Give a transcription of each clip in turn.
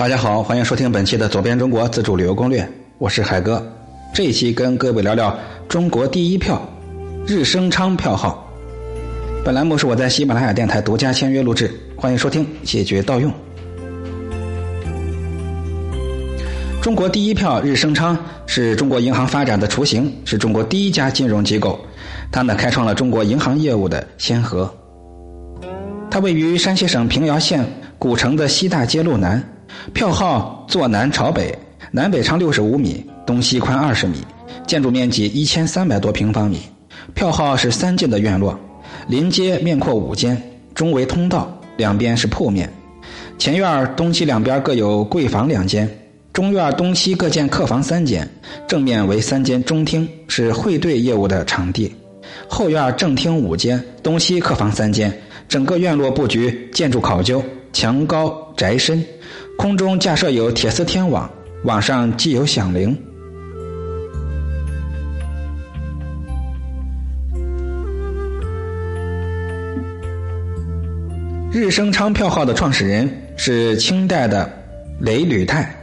大家好，欢迎收听本期的《左边中国自助旅游攻略》，我是海哥。这一期跟各位聊聊中国第一票——日升昌票号。本栏目是我在喜马拉雅电台独家签约录制，欢迎收听，谢绝盗用。中国第一票日升昌是中国银行发展的雏形，是中国第一家金融机构，它呢开创了中国银行业务的先河。它位于山西省平遥县古城的西大街路南，票号坐南朝北，南北长六十五米，东西宽二十米，建筑面积一千三百多平方米。票号是三进的院落，临街面阔五间，中为通道，两边是铺面。前院东西两边各有柜房两间。中院东西各建客房三间，正面为三间中厅，是汇兑业务的场地。后院正厅五间，东西客房三间，整个院落布局建筑考究，墙高宅深，空中架设有铁丝天网，网上既有响铃。日升昌票号的创始人是清代的雷履泰。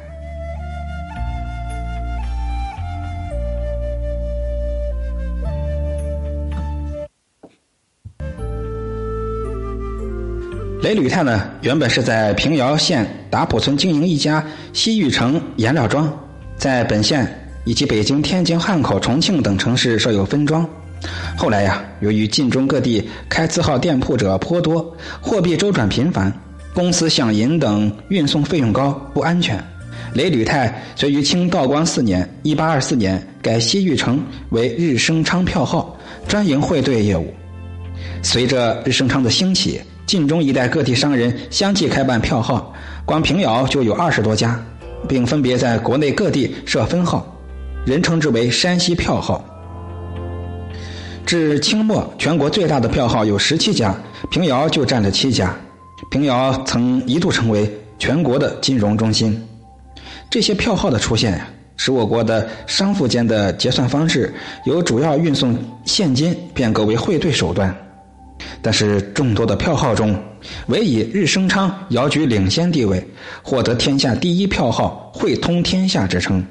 雷履泰呢，原本是在平遥县打浦村经营一家西域城颜料庄，在本县以及北京、天津、汉口、重庆等城市设有分庄。后来呀，由于晋中各地开字号店铺者颇多，货币周转频繁，公司饷银等运送费用高，不安全。雷履泰遂于清道光四年（一八二四年）改西域城为日升昌票号，专营汇兑业务。随着日升昌的兴起，晋中一带各地商人相继开办票号，光平遥就有二十多家，并分别在国内各地设分号，人称之为山西票号。至清末，全国最大的票号有十七家，平遥就占了七家。平遥曾一度成为全国的金融中心。这些票号的出现呀，使我国的商埠间的结算方式由主要运送现金变革为汇兑手段。但是众多的票号中，唯以日升昌遥居领先地位，获得天下第一票号、汇通天下之称。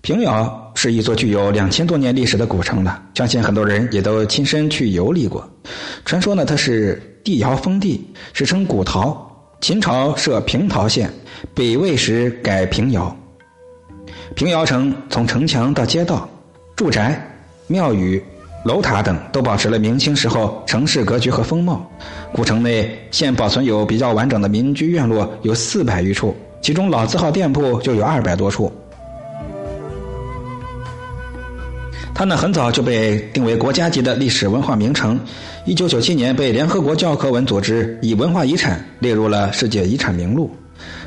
平遥是一座具有两千多年历史的古城了，相信很多人也都亲身去游历过。传说呢，它是帝尧封地，史称古陶。秦朝设平陶县，北魏时改平遥。平遥城从城墙到街道、住宅。庙宇、楼塔等都保持了明清时候城市格局和风貌。古城内现保存有比较完整的民居院落有四百余处，其中老字号店铺就有二百多处。它呢很早就被定为国家级的历史文化名城，一九九七年被联合国教科文组织以文化遗产列入了世界遗产名录。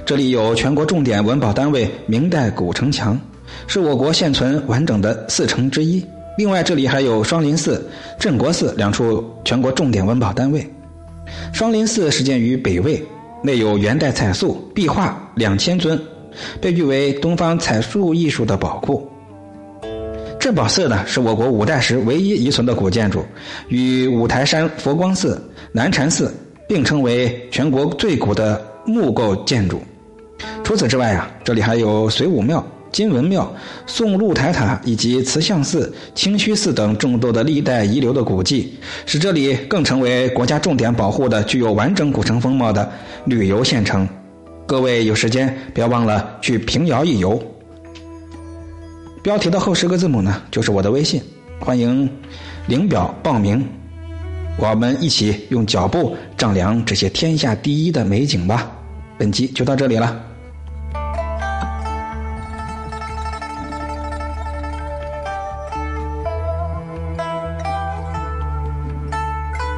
这里有全国重点文保单位明代古城墙，是我国现存完整的四城之一。另外，这里还有双林寺、镇国寺两处全国重点文保单位。双林寺始建于北魏，内有元代彩塑壁画两千尊，被誉为东方彩塑艺术的宝库。镇宝寺呢，是我国五代时唯一遗存的古建筑，与五台山佛光寺、南禅寺并称为全国最古的木构建筑。除此之外啊，这里还有水武庙。金文庙、宋露台塔以及慈相寺、清虚寺等众多的历代遗留的古迹，使这里更成为国家重点保护的、具有完整古城风貌的旅游县城。各位有时间不要忘了去平遥一游。标题的后十个字母呢，就是我的微信，欢迎领表报名，我们一起用脚步丈量这些天下第一的美景吧。本集就到这里了。